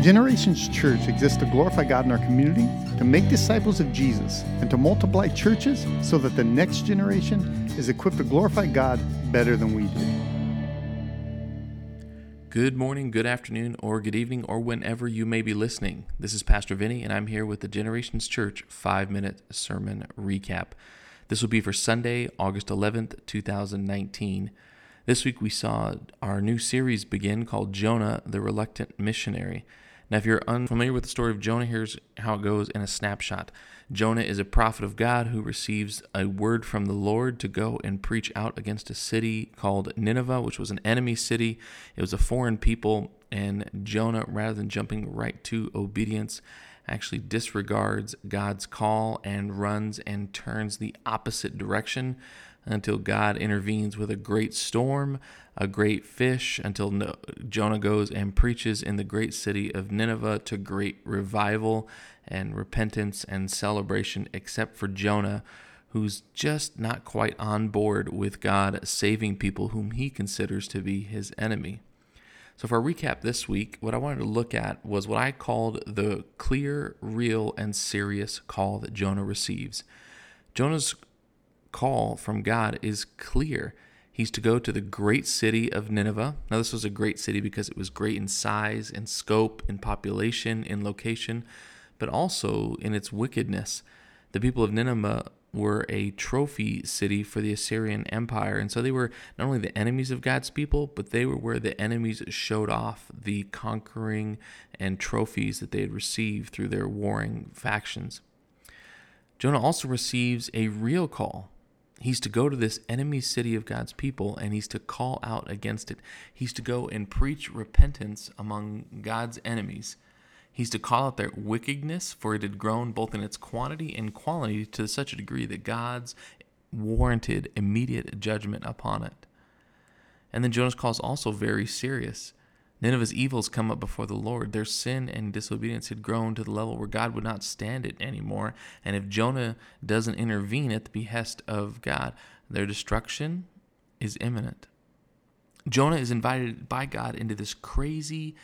Generations Church exists to glorify God in our community, to make disciples of Jesus, and to multiply churches so that the next generation is equipped to glorify God better than we did. Good morning, good afternoon, or good evening, or whenever you may be listening. This is Pastor Vinny, and I'm here with the Generations Church five minute sermon recap. This will be for Sunday, August 11th, 2019. This week we saw our new series begin called Jonah, the Reluctant Missionary. Now, if you're unfamiliar with the story of Jonah, here's how it goes in a snapshot. Jonah is a prophet of God who receives a word from the Lord to go and preach out against a city called Nineveh, which was an enemy city. It was a foreign people, and Jonah, rather than jumping right to obedience, actually disregards God's call and runs and turns the opposite direction until God intervenes with a great storm, a great fish, until Jonah goes and preaches in the great city of Nineveh to great revival and repentance and celebration, except for Jonah, who's just not quite on board with God saving people whom he considers to be his enemy. So, for a recap this week, what I wanted to look at was what I called the clear, real, and serious call that Jonah receives. Jonah's call from God is clear. He's to go to the great city of Nineveh. Now, this was a great city because it was great in size, in scope, in population, in location, but also in its wickedness. The people of Nineveh were a trophy city for the Assyrian Empire. And so they were not only the enemies of God's people, but they were where the enemies showed off the conquering and trophies that they had received through their warring factions. Jonah also receives a real call He's to go to this enemy city of God's people and he's to call out against it. He's to go and preach repentance among God's enemies. He's to call out their wickedness, for it had grown both in its quantity and quality to such a degree that God's warranted immediate judgment upon it. And then Jonah's call is also very serious. Nineveh's evils come up before the Lord. Their sin and disobedience had grown to the level where God would not stand it anymore. And if Jonah doesn't intervene at the behest of God, their destruction is imminent. Jonah is invited by God into this crazy,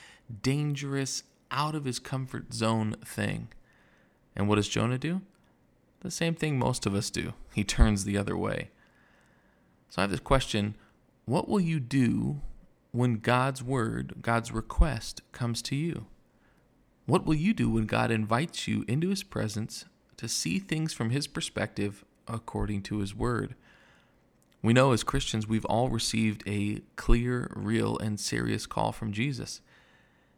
dangerous, out of his comfort zone thing. And what does Jonah do? The same thing most of us do. He turns the other way. So I have this question What will you do when God's word, God's request comes to you? What will you do when God invites you into his presence to see things from his perspective according to his word? We know as Christians we've all received a clear, real, and serious call from Jesus.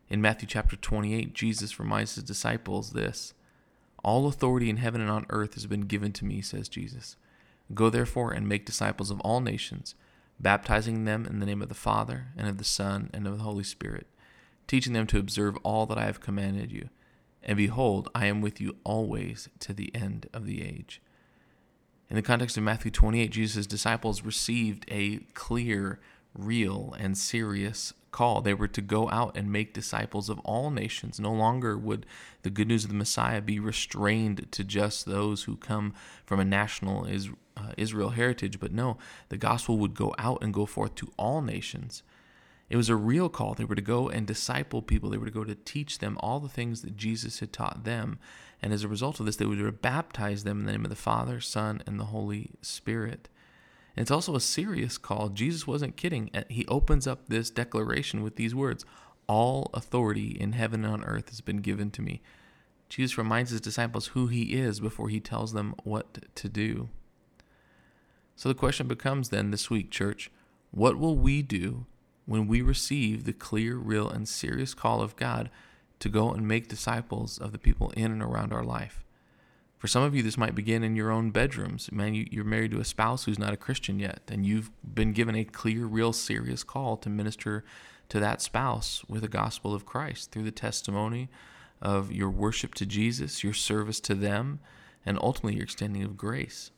In Matthew chapter 28, Jesus reminds his disciples this All authority in heaven and on earth has been given to me, says Jesus. Go therefore and make disciples of all nations baptizing them in the name of the Father, and of the Son, and of the Holy Spirit, teaching them to observe all that I have commanded you. And behold, I am with you always to the end of the age. In the context of Matthew 28, Jesus' disciples received a clear, real, and serious call. They were to go out and make disciples of all nations. No longer would the good news of the Messiah be restrained to just those who come from a national uh, Israel heritage, but no, the gospel would go out and go forth to all nations. It was a real call. They were to go and disciple people. They were to go to teach them all the things that Jesus had taught them. And as a result of this, they would baptize them in the name of the Father, Son, and the Holy Spirit. And it's also a serious call. Jesus wasn't kidding. He opens up this declaration with these words All authority in heaven and on earth has been given to me. Jesus reminds his disciples who he is before he tells them what to do. So the question becomes then this week, church what will we do when we receive the clear, real, and serious call of God to go and make disciples of the people in and around our life? For some of you, this might begin in your own bedrooms. Man, you, are married to a spouse who's not a Christian yet, and you've been given a clear, real, serious call to minister to that spouse with the gospel of Christ through the testimony of your worship to Jesus, your service to them, and ultimately your extending of grace.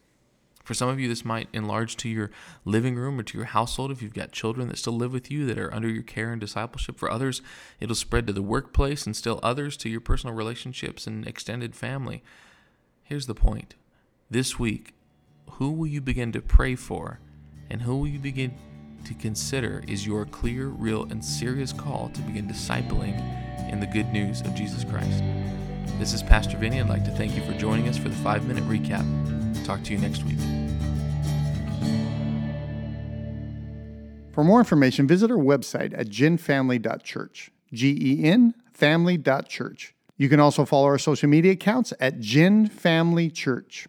For some of you, this might enlarge to your living room or to your household if you've got children that still live with you that are under your care and discipleship. For others, it'll spread to the workplace and still others to your personal relationships and extended family. Here's the point this week, who will you begin to pray for? And who will you begin to consider is your clear, real, and serious call to begin discipling in the good news of Jesus Christ. This is Pastor Vinny. I'd like to thank you for joining us for the five minute recap. Talk to you next week. For more information, visit our website at genfamily.church. G E N family.church. You can also follow our social media accounts at Gen Family Church.